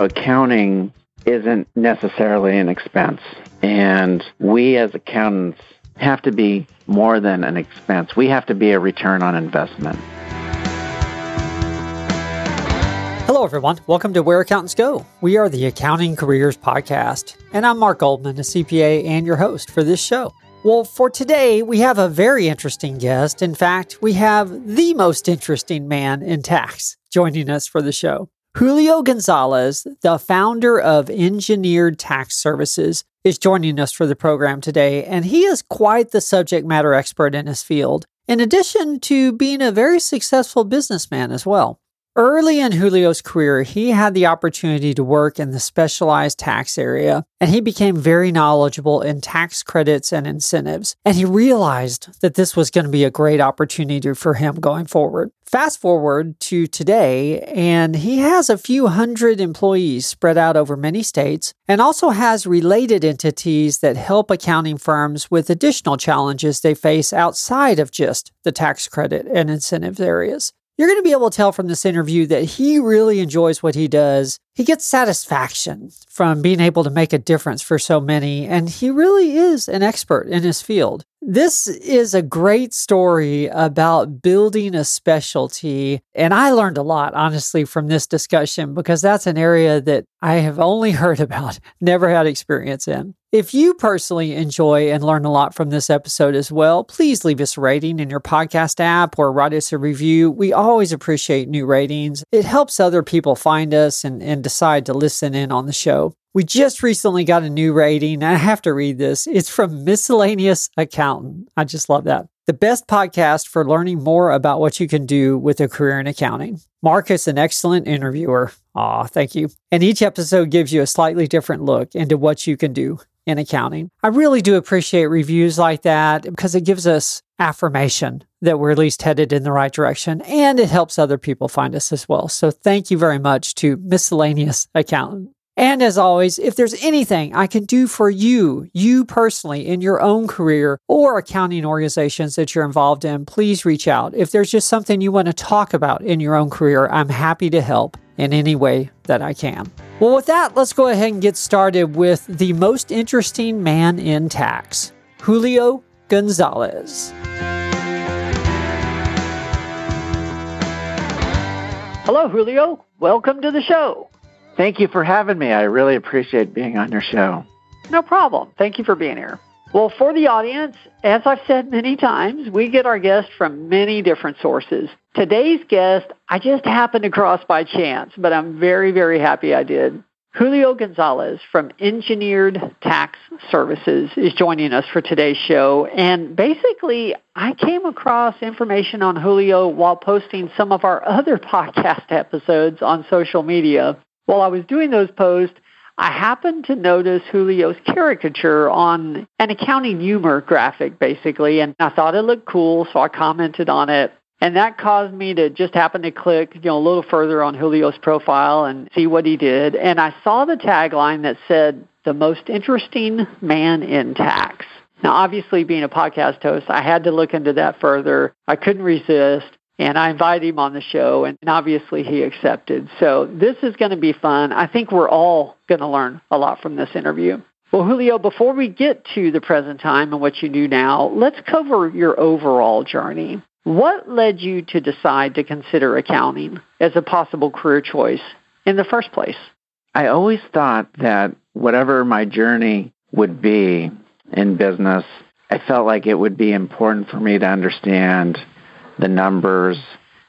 accounting isn't necessarily an expense. And we as accountants have to be more than an expense. We have to be a return on investment. Hello, everyone. Welcome to Where Accountants Go. We are the Accounting Careers Podcast, and I'm Mark Goldman, a CPA and your host for this show. Well, for today, we have a very interesting guest. In fact, we have the most interesting man in tax joining us for the show. Julio Gonzalez, the founder of Engineered Tax Services, is joining us for the program today, and he is quite the subject matter expert in his field, in addition to being a very successful businessman as well. Early in Julio's career, he had the opportunity to work in the specialized tax area, and he became very knowledgeable in tax credits and incentives. And he realized that this was going to be a great opportunity for him going forward. Fast forward to today, and he has a few hundred employees spread out over many states and also has related entities that help accounting firms with additional challenges they face outside of just the tax credit and incentives areas. You're going to be able to tell from this interview that he really enjoys what he does. He gets satisfaction from being able to make a difference for so many, and he really is an expert in his field. This is a great story about building a specialty. And I learned a lot, honestly, from this discussion because that's an area that I have only heard about, never had experience in. If you personally enjoy and learn a lot from this episode as well, please leave us a rating in your podcast app or write us a review. We always appreciate new ratings. It helps other people find us and, and decide to listen in on the show. We just recently got a new rating. I have to read this. It's from Miscellaneous Accountant. I just love that. The best podcast for learning more about what you can do with a career in accounting. Mark is an excellent interviewer. Aw, thank you. And each episode gives you a slightly different look into what you can do in accounting. I really do appreciate reviews like that because it gives us affirmation that we're at least headed in the right direction and it helps other people find us as well. So thank you very much to Miscellaneous Accountant. And as always, if there's anything I can do for you, you personally in your own career or accounting organizations that you're involved in, please reach out. If there's just something you want to talk about in your own career, I'm happy to help in any way that I can. Well, with that, let's go ahead and get started with the most interesting man in tax, Julio Gonzalez. Hello, Julio. Welcome to the show. Thank you for having me. I really appreciate being on your show. No problem. Thank you for being here. Well, for the audience, as I've said many times, we get our guests from many different sources. Today's guest, I just happened to cross by chance, but I'm very, very happy I did. Julio Gonzalez from Engineered Tax Services is joining us for today's show. And basically, I came across information on Julio while posting some of our other podcast episodes on social media. While I was doing those posts, I happened to notice Julio's caricature on an accounting humor graphic, basically, and I thought it looked cool, so I commented on it. And that caused me to just happen to click, you know, a little further on Julio's profile and see what he did. And I saw the tagline that said, the most interesting man in tax. Now, obviously, being a podcast host, I had to look into that further. I couldn't resist. And I invited him on the show, and obviously he accepted. So this is going to be fun. I think we're all going to learn a lot from this interview. Well, Julio, before we get to the present time and what you do now, let's cover your overall journey. What led you to decide to consider accounting as a possible career choice in the first place? I always thought that whatever my journey would be in business, I felt like it would be important for me to understand the numbers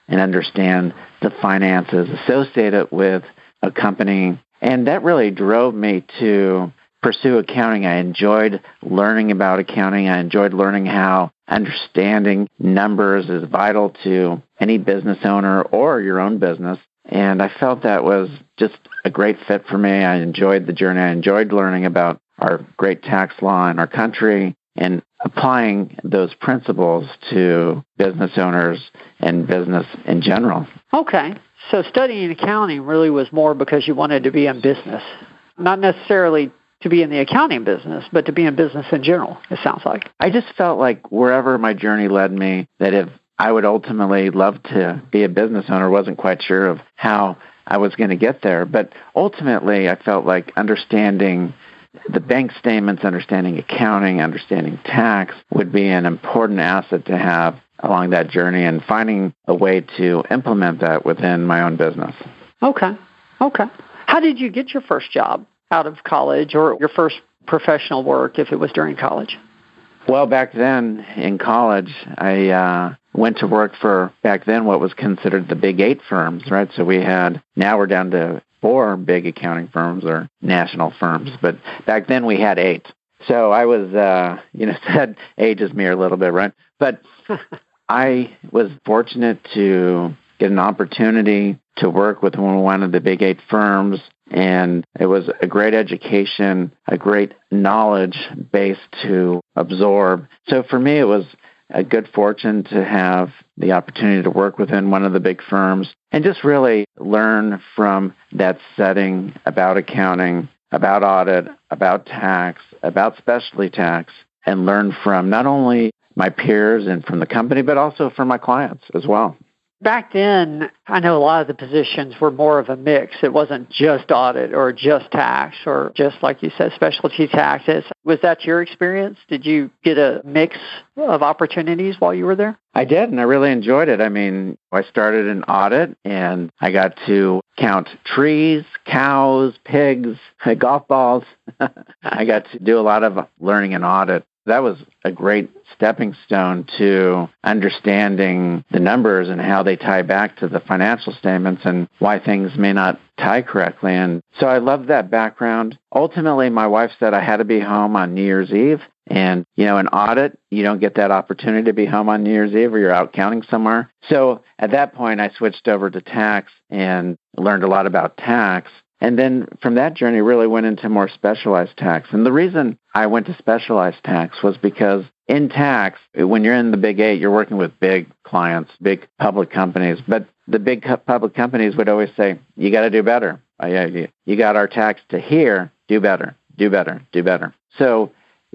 and understand the finances associated with a company. And that really drove me to pursue accounting. I enjoyed learning about accounting. I enjoyed learning how understanding numbers is vital to any business owner or your own business. And I felt that was just a great fit for me. I enjoyed the journey. I enjoyed learning about our great tax law in our country and applying those principles to business owners and business in general. Okay. So studying accounting really was more because you wanted to be in business, not necessarily to be in the accounting business, but to be in business in general, it sounds like. I just felt like wherever my journey led me, that if I would ultimately love to be a business owner, wasn't quite sure of how I was going to get there. But ultimately, I felt like understanding the bank statements, understanding accounting, understanding tax would be an important asset to have along that journey and finding a way to implement that within my own business. Okay. Okay. How did you get your first job out of college or your first professional work if it was during college? Well, back then in college, I uh, went to work for back then what was considered the big eight firms, right? So we had now we're down to four big accounting firms or national firms, but back then we had eight. So I was, uh, you know, that ages me a little bit, right? But I was fortunate to get an opportunity to work with one of the big eight firms and it was a great education, a great knowledge base to absorb. So for me, it was a good fortune to have the opportunity to work within one of the big firms and just really learn from that setting about accounting, about audit, about tax, about specialty tax, and learn from not only my peers and from the company, but also from my clients as well. Back then, I know a lot of the positions were more of a mix. It wasn't just audit or just tax or just, like you said, specialty taxes. Was that your experience? Did you get a mix of opportunities while you were there? I did, and I really enjoyed it. I mean, I started in audit and I got to count trees, cows, pigs, golf balls. I got to do a lot of learning in audit that was a great stepping stone to understanding the numbers and how they tie back to the financial statements and why things may not tie correctly. And so I loved that background. Ultimately, my wife said I had to be home on New Year's Eve. And, you know, in audit, you don't get that opportunity to be home on New Year's Eve or you're out counting somewhere. So at that point, I switched over to tax and learned a lot about tax. And then from that journey, really went into more specialized tax. And the reason I went to specialized tax was because in tax, when you're in the big eight, you're working with big clients, big public companies. But the big public companies would always say, you got to do better. Uh, you got our tax to here, do better, do better, do better. So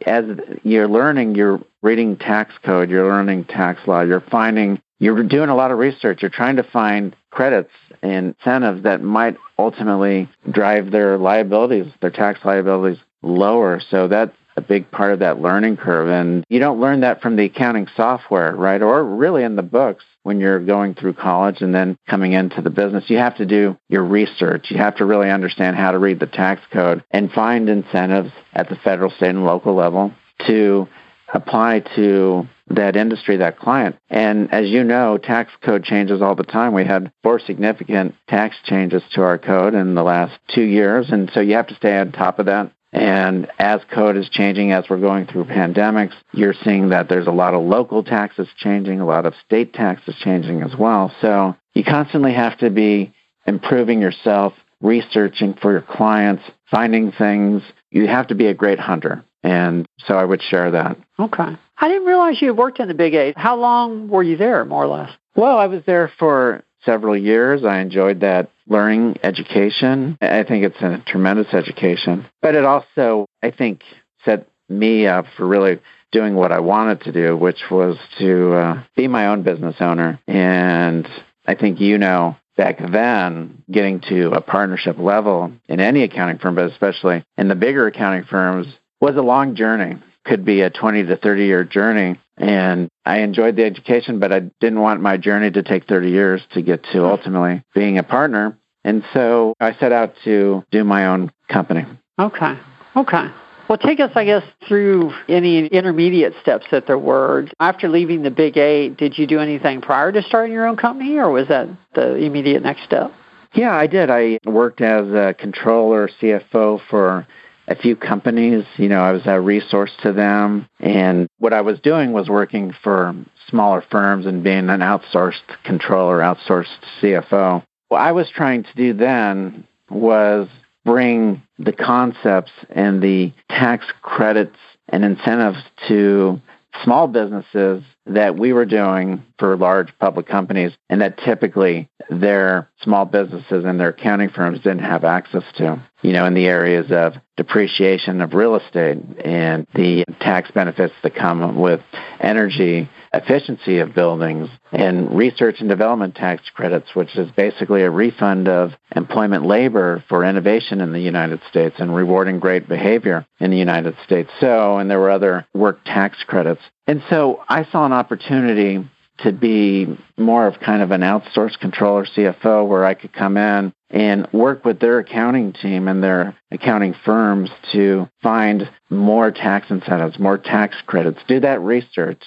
as you're learning, you're reading tax code, you're learning tax law, you're finding, you're doing a lot of research, you're trying to find credits and incentives that might ultimately drive their liabilities, their tax liabilities lower. So that's a big part of that learning curve. And you don't learn that from the accounting software, right? Or really in the books when you're going through college and then coming into the business. You have to do your research. You have to really understand how to read the tax code and find incentives at the federal, state, and local level to apply to that industry, that client. And as you know, tax code changes all the time. We had four significant tax changes to our code in the last two years. And so you have to stay on top of that. And as code is changing, as we're going through pandemics, you're seeing that there's a lot of local taxes changing, a lot of state taxes changing as well. So you constantly have to be improving yourself, researching for your clients, finding things. You have to be a great hunter. And so I would share that. Okay. I didn't realize you worked in the Big Eight. How long were you there, more or less? Well, I was there for several years. I enjoyed that learning education. I think it's a tremendous education. But it also, I think, set me up for really doing what I wanted to do, which was to uh, be my own business owner. And I think you know, back then, getting to a partnership level in any accounting firm, but especially in the bigger accounting firms, was a long journey. Could be a 20 to 30 year journey. And I enjoyed the education, but I didn't want my journey to take 30 years to get to ultimately being a partner. And so I set out to do my own company. Okay. Okay. Well, take us, I guess, through any intermediate steps that there were. After leaving the Big Eight, did you do anything prior to starting your own company, or was that the immediate next step? Yeah, I did. I worked as a controller, CFO for a few companies. You know, I was a resource to them. And what I was doing was working for smaller firms and being an outsourced controller, outsourced CFO. What I was trying to do then was bring the concepts and the tax credits and incentives to small businesses that we were doing for large public companies and that typically their small businesses and their accounting firms didn't have access to, you know, in the areas of depreciation of real estate and the tax benefits that come with energy efficiency of buildings and research and development tax credits, which is basically a refund of employment labor for innovation in the United States and rewarding great behavior in the United States. So, and there were other work tax credits. And so I saw an opportunity to be more of kind of an outsourced controller CFO where I could come in and work with their accounting team and their accounting firms to find more tax incentives, more tax credits, do that research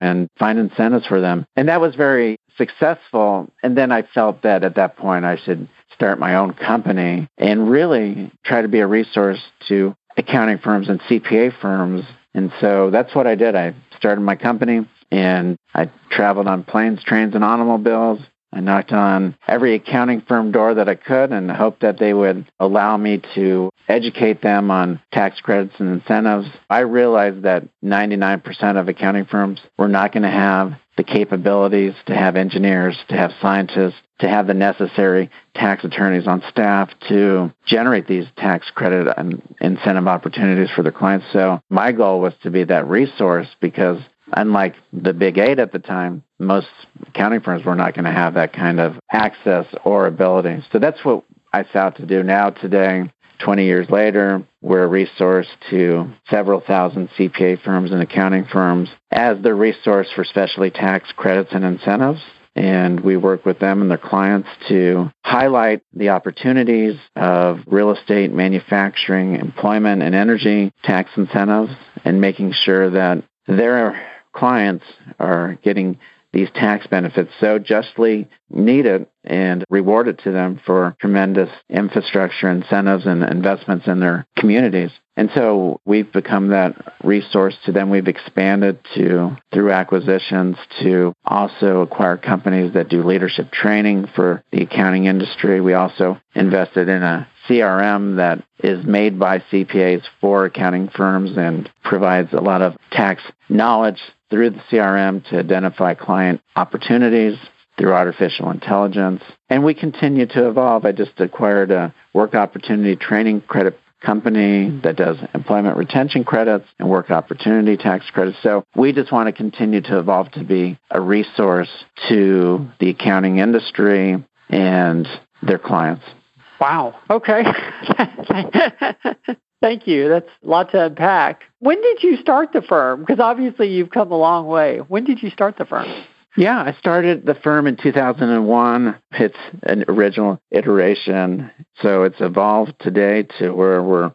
and find incentives for them. And that was very successful. And then I felt that at that point I should start my own company and really try to be a resource to accounting firms and CPA firms. And so that's what I did. I started my company and I traveled on planes, trains, and automobiles. I knocked on every accounting firm door that I could and hoped that they would allow me to educate them on tax credits and incentives. I realized that 99% of accounting firms were not going to have the capabilities to have engineers, to have scientists, to have the necessary tax attorneys on staff to generate these tax credit and incentive opportunities for their clients. So my goal was to be that resource because unlike the big eight at the time, most accounting firms were not going to have that kind of access or ability. So that's what I set out to do now today. 20 years later, we're a resource to several thousand CPA firms and accounting firms as the resource for specialty tax credits and incentives. And we work with them and their clients to highlight the opportunities of real estate, manufacturing, employment, and energy tax incentives and making sure that their clients are getting these tax benefits so justly needed and rewarded to them for tremendous infrastructure incentives and investments in their communities. And so we've become that resource to them. We've expanded to through acquisitions to also acquire companies that do leadership training for the accounting industry. We also invested in a CRM that is made by CPAs for accounting firms and provides a lot of tax knowledge through the CRM to identify client opportunities through artificial intelligence. And we continue to evolve. I just acquired a work opportunity training credit company that does employment retention credits and work opportunity tax credits. So we just want to continue to evolve to be a resource to the accounting industry and their clients. Wow. Okay. Thank you. That's a lot to unpack. When did you start the firm? Because obviously you've come a long way. When did you start the firm? Yeah, I started the firm in 2001. It's an original iteration. So it's evolved today to where we're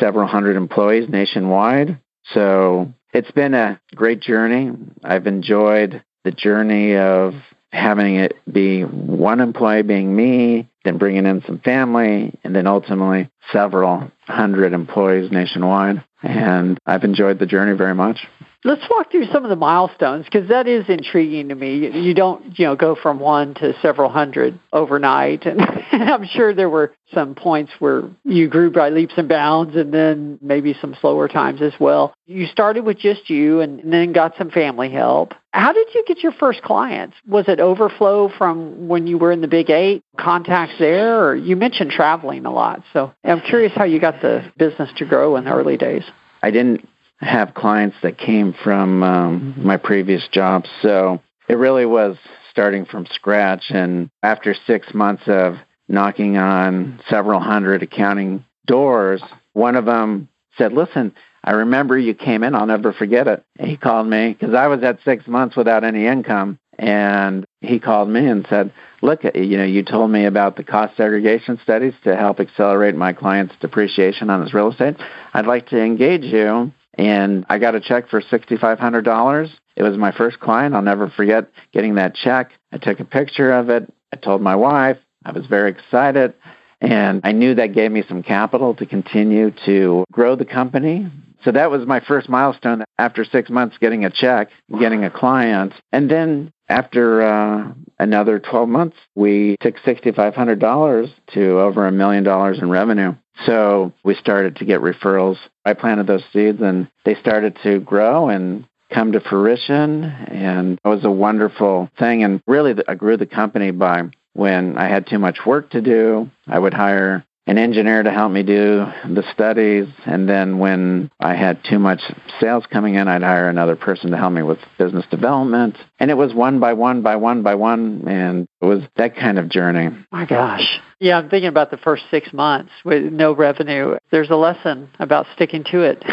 several hundred employees nationwide. So it's been a great journey. I've enjoyed the journey of having it be one employee being me, then bringing in some family, and then ultimately several hundred employees nationwide. And I've enjoyed the journey very much. Let's walk through some of the milestones because that is intriguing to me. You don't, you know, go from one to several hundred overnight, and I'm sure there were some points where you grew by leaps and bounds, and then maybe some slower times as well. You started with just you, and then got some family help. How did you get your first clients? Was it overflow from when you were in the Big Eight, contacts there, or you mentioned traveling a lot? So I'm curious how you got the business to grow in the early days. I didn't have clients that came from um, my previous jobs. So it really was starting from scratch. And after six months of knocking on several hundred accounting doors, one of them said, Listen, I remember you came in. I'll never forget it. He called me because I was at six months without any income. And he called me and said, Look, you know, you told me about the cost segregation studies to help accelerate my client's depreciation on his real estate. I'd like to engage you and I got a check for $6,500. It was my first client. I'll never forget getting that check. I took a picture of it. I told my wife. I was very excited. And I knew that gave me some capital to continue to grow the company. So that was my first milestone after six months getting a check, getting a client. And then after uh, another 12 months, we took $6,500 to over a million dollars in revenue. So we started to get referrals. I planted those seeds and they started to grow and come to fruition. And it was a wonderful thing. And really, I grew the company by when I had too much work to do, I would hire an engineer to help me do the studies. And then when I had too much sales coming in, I'd hire another person to help me with business development. And it was one by one by one by one. And it was that kind of journey. My gosh. Yeah, I'm thinking about the first six months with no revenue. There's a lesson about sticking to it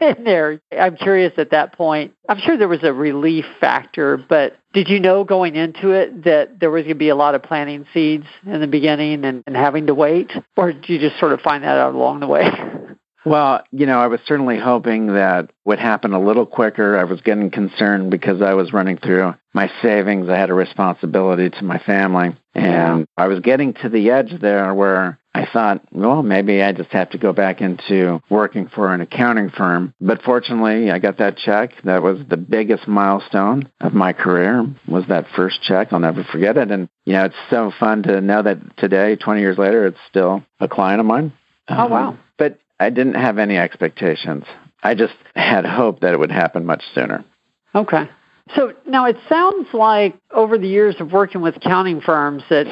in there. I'm curious at that point. I'm sure there was a relief factor, but did you know going into it that there was going to be a lot of planting seeds in the beginning and, and having to wait? Or did you just sort of find that out along the way? Well, you know, I was certainly hoping that would happen a little quicker. I was getting concerned because I was running through my savings. I had a responsibility to my family. And. I was getting to the edge there where I thought, well, maybe I just have to go back into working for an accounting firm. But fortunately, I got that check. That was the biggest milestone of my career was that first check. I'll never forget it. And, you know, it's so fun to know that today, 20 years later, it's still a client of mine. Oh, wow. Um, but I didn't have any expectations. I just had hope that it would happen much sooner. Okay. So now it sounds like over the years of working with accounting firms that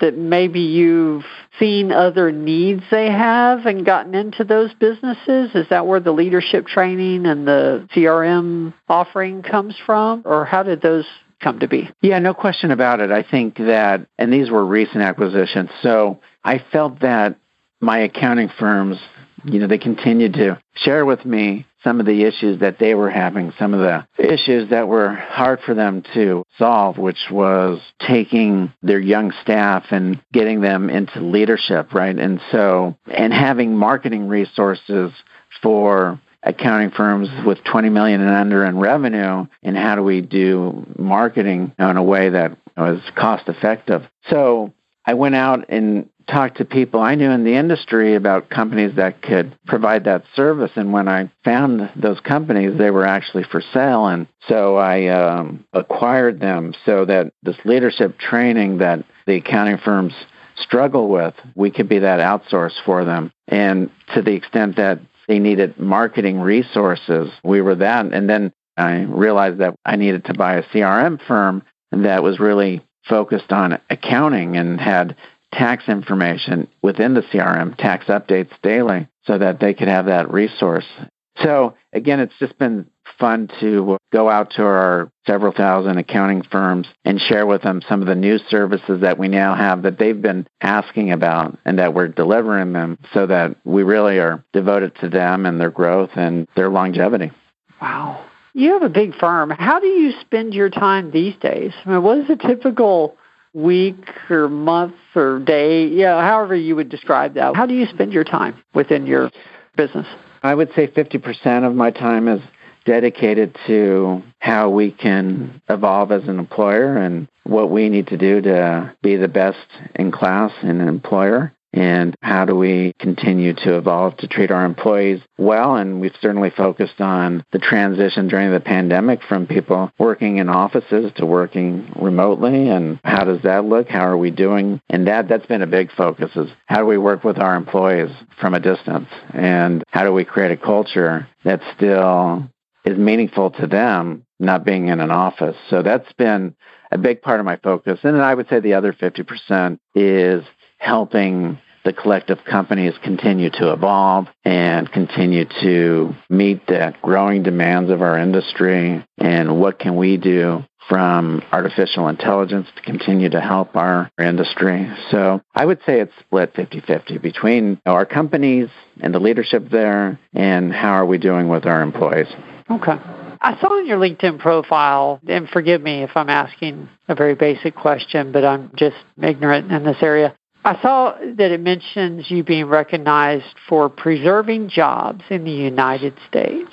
that maybe you've seen other needs they have and gotten into those businesses? Is that where the leadership training and the CRM offering comes from? Or how did those come to be? Yeah, no question about it. I think that, and these were recent acquisitions. So I felt that my accounting firms you know, they continued to share with me some of the issues that they were having, some of the issues that were hard for them to solve, which was taking their young staff and getting them into leadership, right? And so, and having marketing resources for accounting firms with 20 million and under in revenue and how do we do marketing in a way that was cost effective. So I went out and talked to people I knew in the industry about companies that could provide that service. And when I found those companies, they were actually for sale. And so I um, acquired them so that this leadership training that the accounting firms struggle with, we could be that outsource for them. And to the extent that they needed marketing resources, we were that. And then I realized that I needed to buy a CRM firm that was really focused on accounting and had tax information within the CRM, tax updates daily, so that they could have that resource. So again, it's just been fun to go out to our several thousand accounting firms and share with them some of the new services that we now have that they've been asking about and that we're delivering them so that we really are devoted to them and their growth and their longevity. Wow. You have a big firm. How do you spend your time these days? I mean, what is a typical week or month or day, yeah, however you would describe that. How do you spend your time within your business? I would say 50% of my time is dedicated to how we can evolve as an employer and what we need to do to be the best in class in an employer and how do we continue to evolve to treat our employees well. And we've certainly focused on the transition during the pandemic from people working in offices to working remotely. And how does that look? How are we doing? And that, that's been a big focus is how do we work with our employees from a distance? And how do we create a culture that still is meaningful to them not being in an office? So that's been a big part of my focus. And then I would say the other 50% is helping the collective companies continue to evolve and continue to meet the growing demands of our industry and what can we do from artificial intelligence to continue to help our industry. So I would say it's split 50-50 between our companies and the leadership there and how are we doing with our employees. Okay. I saw in your LinkedIn profile, and forgive me if I'm asking a very basic question, but I'm just ignorant in this area. I saw that it mentions you being recognized for preserving jobs in the United States.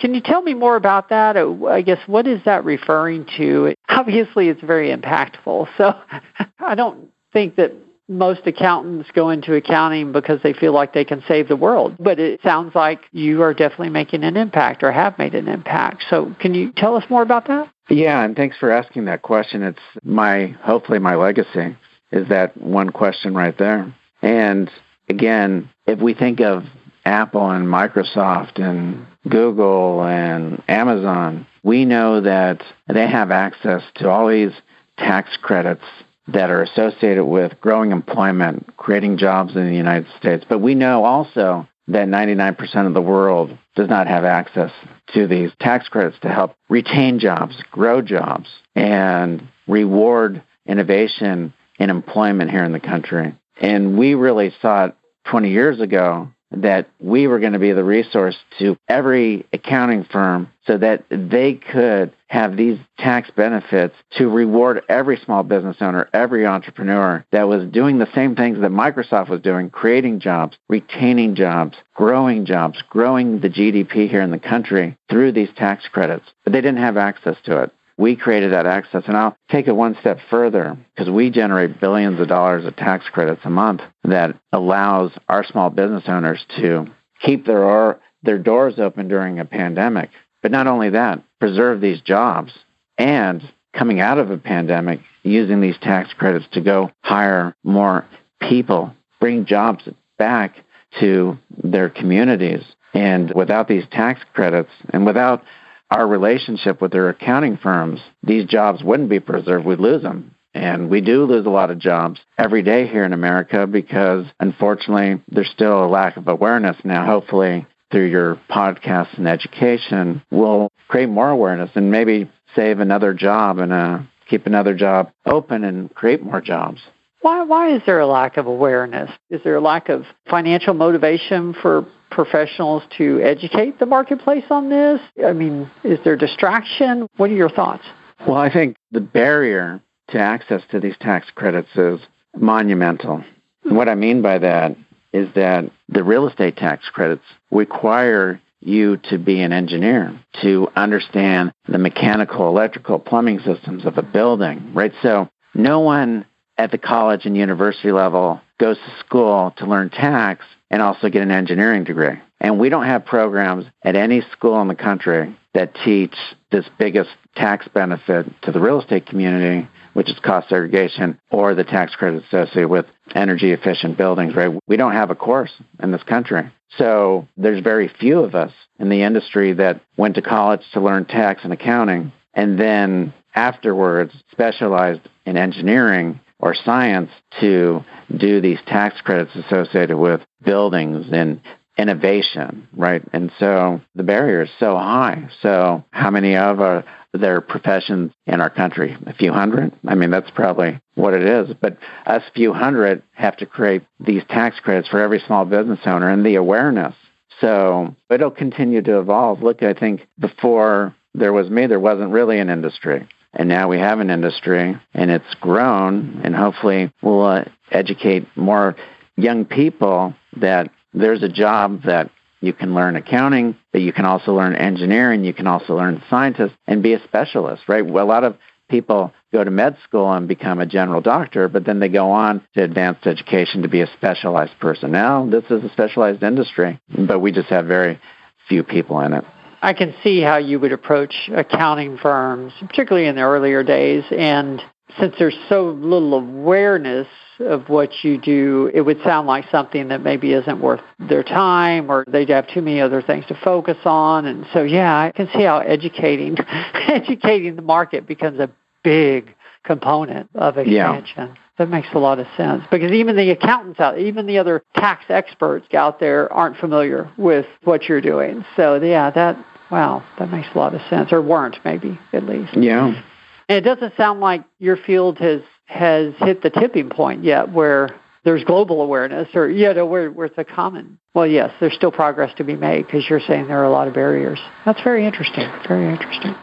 Can you tell me more about that? Uh, I guess what is that referring to? Obviously, it's very impactful. So I don't think that most accountants go into accounting because they feel like they can save the world. But it sounds like you are definitely making an impact or have made an impact. So can you tell us more about that? Yeah, and thanks for asking that question. It's my hopefully my legacy is that one question right there. And again, if we think of Apple and Microsoft and Google and Amazon, we know that they have access to all these tax credits that are associated with growing employment, creating jobs in the United States. But we know also that 99% of the world does not have access to these tax credits to help retain jobs, grow jobs, and reward innovation and employment here in the country. And we really thought 20 years ago that we were going to be the resource to every accounting firm so that they could have these tax benefits to reward every small business owner, every entrepreneur that was doing the same things that Microsoft was doing, creating jobs, retaining jobs, growing jobs, growing the GDP here in the country through these tax credits. But they didn't have access to it we created that access. And I'll take it one step further because we generate billions of dollars of tax credits a month that allows our small business owners to keep their, or, their doors open during a pandemic. But not only that, preserve these jobs and coming out of a pandemic, using these tax credits to go hire more people, bring jobs back to their communities. And without these tax credits and without our relationship with their accounting firms, these jobs wouldn't be preserved. We'd lose them. And we do lose a lot of jobs every day here in America because, unfortunately, there's still a lack of awareness. Now, hopefully, through your podcast and education, we'll create more awareness and maybe save another job and uh, keep another job open and create more jobs. Why, why is there a lack of awareness? Is there a lack of financial motivation for professionals to educate the marketplace on this? I mean, is there distraction? What are your thoughts? Well, I think the barrier to access to these tax credits is monumental. And what I mean by that is that the real estate tax credits require you to be an engineer, to understand the mechanical, electrical, plumbing systems of a building, right? So no one at the college and university level goes to school to learn tax and also get an engineering degree. And we don't have programs at any school in the country that teach this biggest tax benefit to the real estate community, which is cost segregation, or the tax credit associated with energy efficient buildings, right? We don't have a course in this country. So there's very few of us in the industry that went to college to learn tax and accounting and then afterwards specialized in engineering or science to do these tax credits associated with buildings and innovation, right? And so the barrier is so high. So how many of our there are professions in our country? A few hundred? I mean, that's probably what it is. But us few hundred have to create these tax credits for every small business owner and the awareness. So it'll continue to evolve. Look, I think before there was me, there wasn't really an industry. And now we have an industry and it's grown, and hopefully we'll uh, educate more young people that there's a job that you can learn accounting, but you can also learn engineering, you can also learn scientist and be a specialist, right? A lot of people go to med school and become a general doctor, but then they go on to advanced education to be a specialized person. Now, this is a specialized industry, but we just have very few people in it. I can see how you would approach accounting firms, particularly in the earlier days. And since there's so little awareness of what you do, it would sound like something that maybe isn't worth their time or they'd have too many other things to focus on. And so, yeah, I can see how educating, educating the market becomes a big component of expansion. Yeah. That makes a lot of sense because even the accountants out, even the other tax experts out there aren't familiar with what you're doing. So yeah, that wow, that makes a lot of sense, or weren't maybe at least. Yeah. And it doesn't sound like your field has has hit the tipping point yet, where there's global awareness, or you know, where where it's a common. Well, yes, there's still progress to be made because you're saying there are a lot of barriers. That's very interesting. Very interesting.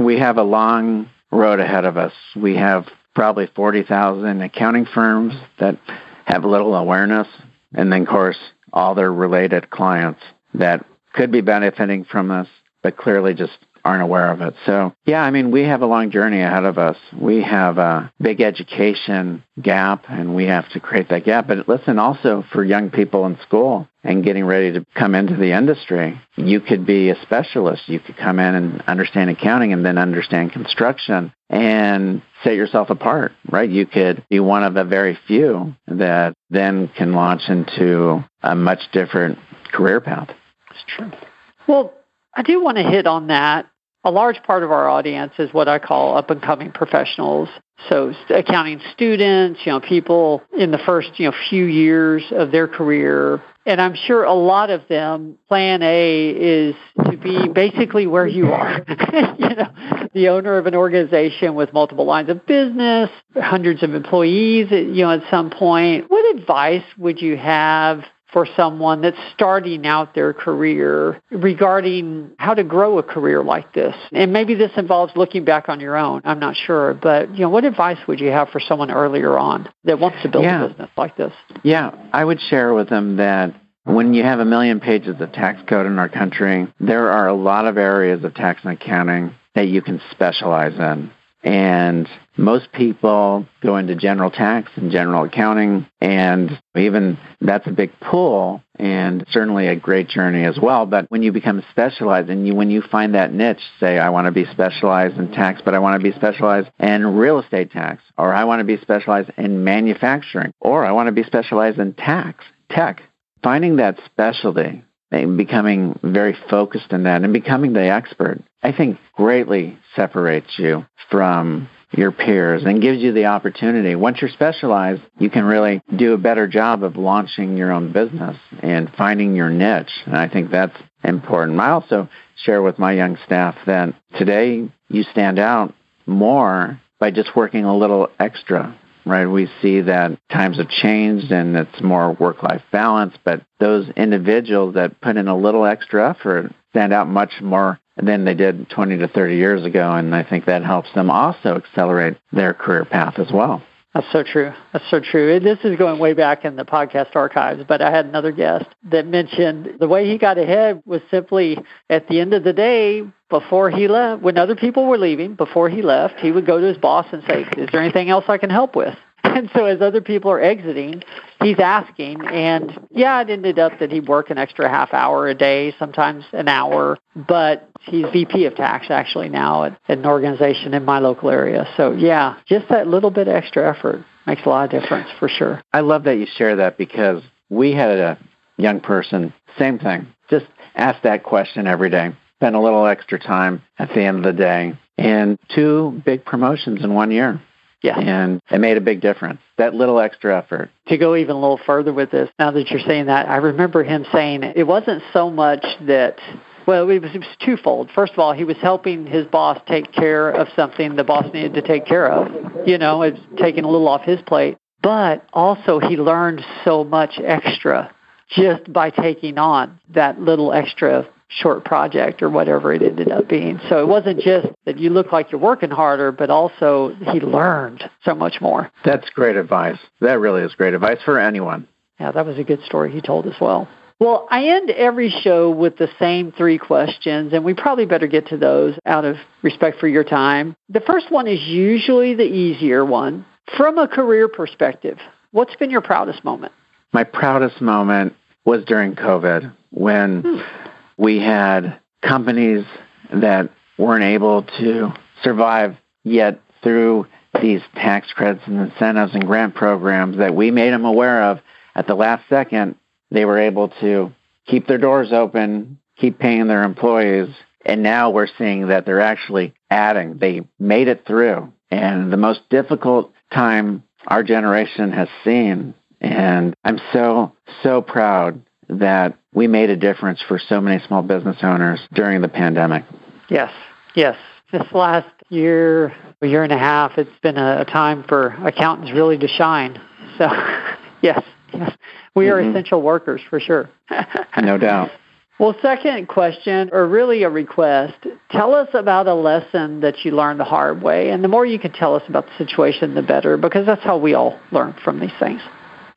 We have a long road ahead of us. We have probably 40,000 accounting firms that have little awareness, and then, of course, all their related clients that could be benefiting from this, but clearly just aren't aware of it. So, yeah, I mean, we have a long journey ahead of us. We have a big education gap, and we have to create that gap. But listen, also for young people in school and getting ready to come into the industry, you could be a specialist. You could come in and understand accounting and then understand construction and set yourself apart, right? You could be one of the very few that then can launch into a much different career path. That's true. Well, I do want to hit on that a large part of our audience is what I call up and coming professionals. So accounting students, you know, people in the first, you know, few years of their career. And I'm sure a lot of them plan A is to be basically where you are. you know, the owner of an organization with multiple lines of business, hundreds of employees, you know, at some point. What advice would you have for someone that's starting out their career regarding how to grow a career like this. And maybe this involves looking back on your own. I'm not sure, but you know, what advice would you have for someone earlier on that wants to build yeah. a business like this? Yeah, I would share with them that when you have a million pages of tax code in our country, there are a lot of areas of tax and accounting that you can specialize in. And most people go into general tax and general accounting, and even that's a big pull and certainly a great journey as well. But when you become specialized and you, when you find that niche, say, I want to be specialized in tax, but I want to be specialized in real estate tax, or I want to be specialized in manufacturing, or I want to be specialized in tax, tech, finding that specialty and becoming very focused in that and becoming the expert, I think greatly separates you from your peers and gives you the opportunity. Once you're specialized, you can really do a better job of launching your own business and finding your niche. And I think that's important. I also share with my young staff that today you stand out more by just working a little extra right? We see that times have changed and it's more work life balance, but those individuals that put in a little extra effort stand out much more than they did 20 to 30 years ago. And I think that helps them also accelerate their career path as well. That's so true. That's so true. This is going way back in the podcast archives, but I had another guest that mentioned the way he got ahead was simply at the end of the day, before he left, when other people were leaving, before he left, he would go to his boss and say, Is there anything else I can help with? And so as other people are exiting, he's asking. And yeah, it ended up that he'd work an extra half hour a day, sometimes an hour. But he's VP of tax actually now at, at an organization in my local area. So yeah, just that little bit extra effort makes a lot of difference for sure. I love that you share that because we had a young person, same thing, just ask that question every day. Spend a little extra time at the end of the day. And two big promotions in one year. Yeah. And it made a big difference. That little extra effort. To go even a little further with this, now that you're saying that, I remember him saying it wasn't so much that well, it was, it was twofold. First of all, he was helping his boss take care of something the boss needed to take care of. You know, it's taking a little off his plate. But also, he learned so much extra just by taking on that little extra short project or whatever it ended up being. So it wasn't just that you look like you're working harder, but also he learned so much more. That's great advice. That really is great advice for anyone. Yeah, that was a good story he told as well. Well, I end every show with the same three questions, and we probably better get to those out of respect for your time. The first one is usually the easier one. From a career perspective, what's been your proudest moment? My proudest moment was during COVID when hmm we had companies that weren't able to survive yet through these tax credits and incentives and grant programs that we made them aware of at the last second, they were able to keep their doors open, keep paying their employees. And now we're seeing that they're actually adding. They made it through. And the most difficult time our generation has seen. And I'm so, so proud that we made a difference for so many small business owners during the pandemic. Yes, yes. This last year, a year and a half, it's been a time for accountants really to shine. So, yes, yes. We are mm-hmm. essential workers for sure. no doubt. Well, second question, or really a request, tell us about a lesson that you learned the hard way. And the more you can tell us about the situation, the better, because that's how we all learn from these things.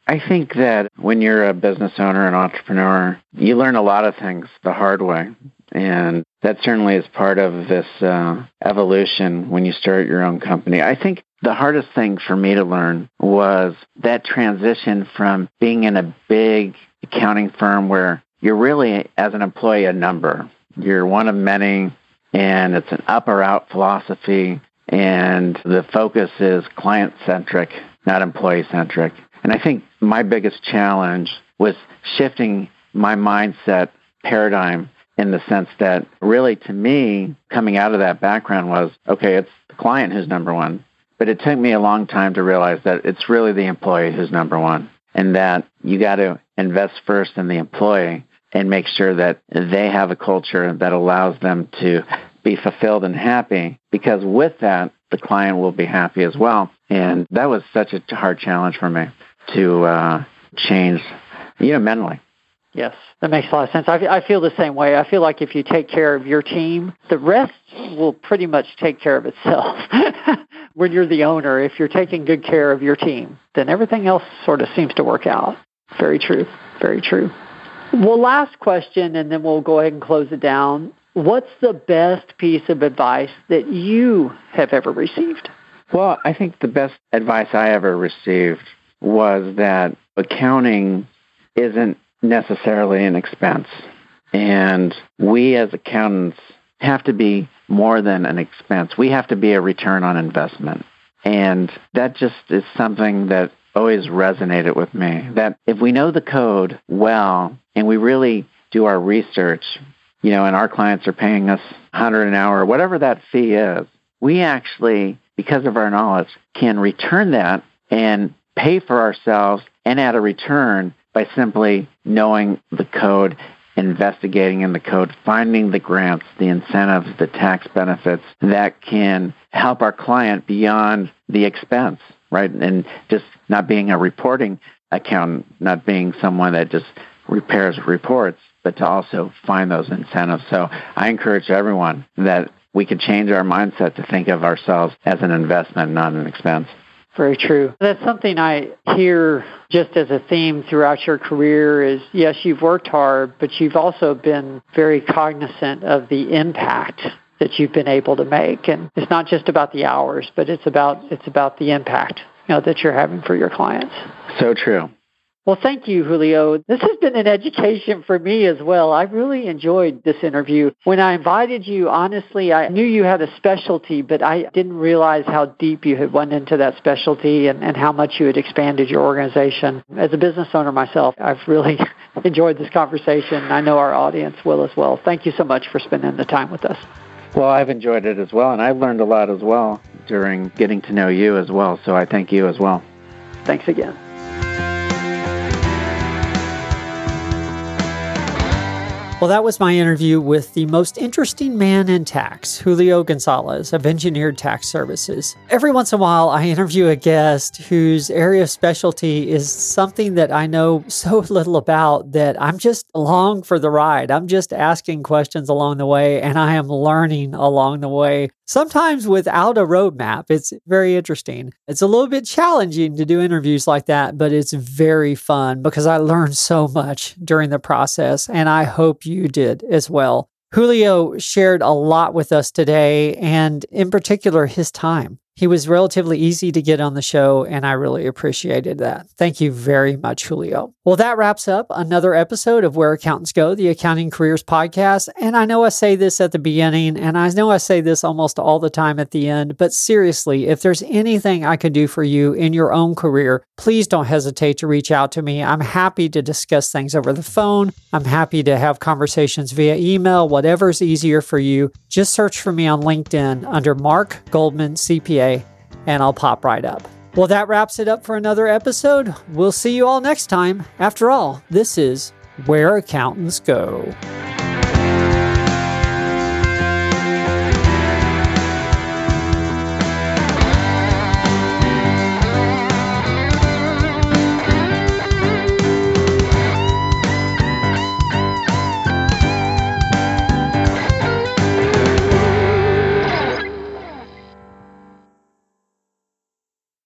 I think that when you're a business owner and entrepreneur, you learn a lot of things the hard way. And that certainly is part of this uh, evolution when you start your own company. I think the hardest thing for me to learn was that transition from being in a big accounting firm where you're really, as an employee, a number. You're one of many, and it's an up or out philosophy, and the focus is client centric, not employee centric. And I think my biggest challenge was shifting my mindset paradigm in the sense that really to me, coming out of that background was okay, it's the client who's number one. But it took me a long time to realize that it's really the employee who's number one and that you got to invest first in the employee and make sure that they have a culture that allows them to be fulfilled and happy because with that, the client will be happy as well. And that was such a hard challenge for me to uh, change, you know, mentally. Yes, that makes a lot of sense. I, I feel the same way. I feel like if you take care of your team, the rest will pretty much take care of itself. when you're the owner, if you're taking good care of your team, then everything else sort of seems to work out. Very true. Very true. Well, last question, and then we'll go ahead and close it down. What's the best piece of advice that you have ever received? Well, I think the best advice I ever received was that accounting isn't necessarily an expense. And we as accountants have to be more than an expense. We have to be a return on investment. And that just is something that always resonated with me that if we know the code well and we really do our research, you know, and our clients are paying us 100 an hour, whatever that fee is, we actually, because of our knowledge, can return that and pay for ourselves and at a return by simply knowing the code, investigating in the code, finding the grants, the incentives, the tax benefits that can help our client beyond the expense, right? And just not being a reporting accountant, not being someone that just repairs reports, but to also find those incentives. So I encourage everyone that we could change our mindset to think of ourselves as an investment, not an expense. Very true. That's something I hear just as a theme throughout your career is yes, you've worked hard, but you've also been very cognizant of the impact that you've been able to make. And it's not just about the hours, but it's about it's about the impact you know, that you're having for your clients. So true. Well, thank you, Julio. This has been an education for me as well. I really enjoyed this interview. When I invited you, honestly, I knew you had a specialty, but I didn't realize how deep you had went into that specialty and, and how much you had expanded your organization. As a business owner myself, I've really enjoyed this conversation. I know our audience will as well. Thank you so much for spending the time with us. Well, I've enjoyed it as well, and I've learned a lot as well during getting to know you as well. So I thank you as well. Thanks again. Well, that was my interview with the most interesting man in tax, Julio Gonzalez of Engineered Tax Services. Every once in a while, I interview a guest whose area of specialty is something that I know so little about that I'm just along for the ride. I'm just asking questions along the way and I am learning along the way sometimes without a roadmap. It's very interesting. It's a little bit challenging to do interviews like that, but it's very fun because I learned so much during the process, and I hope you did as well. Julio shared a lot with us today, and in particular, his time. He was relatively easy to get on the show, and I really appreciated that. Thank you very much, Julio. Well, that wraps up another episode of Where Accountants Go, the Accounting Careers Podcast. And I know I say this at the beginning, and I know I say this almost all the time at the end, but seriously, if there's anything I can do for you in your own career, please don't hesitate to reach out to me. I'm happy to discuss things over the phone. I'm happy to have conversations via email, whatever's easier for you. Just search for me on LinkedIn under Mark Goldman CPA and I'll pop right up. Well, that wraps it up for another episode. We'll see you all next time. After all, this is Where Accountants Go.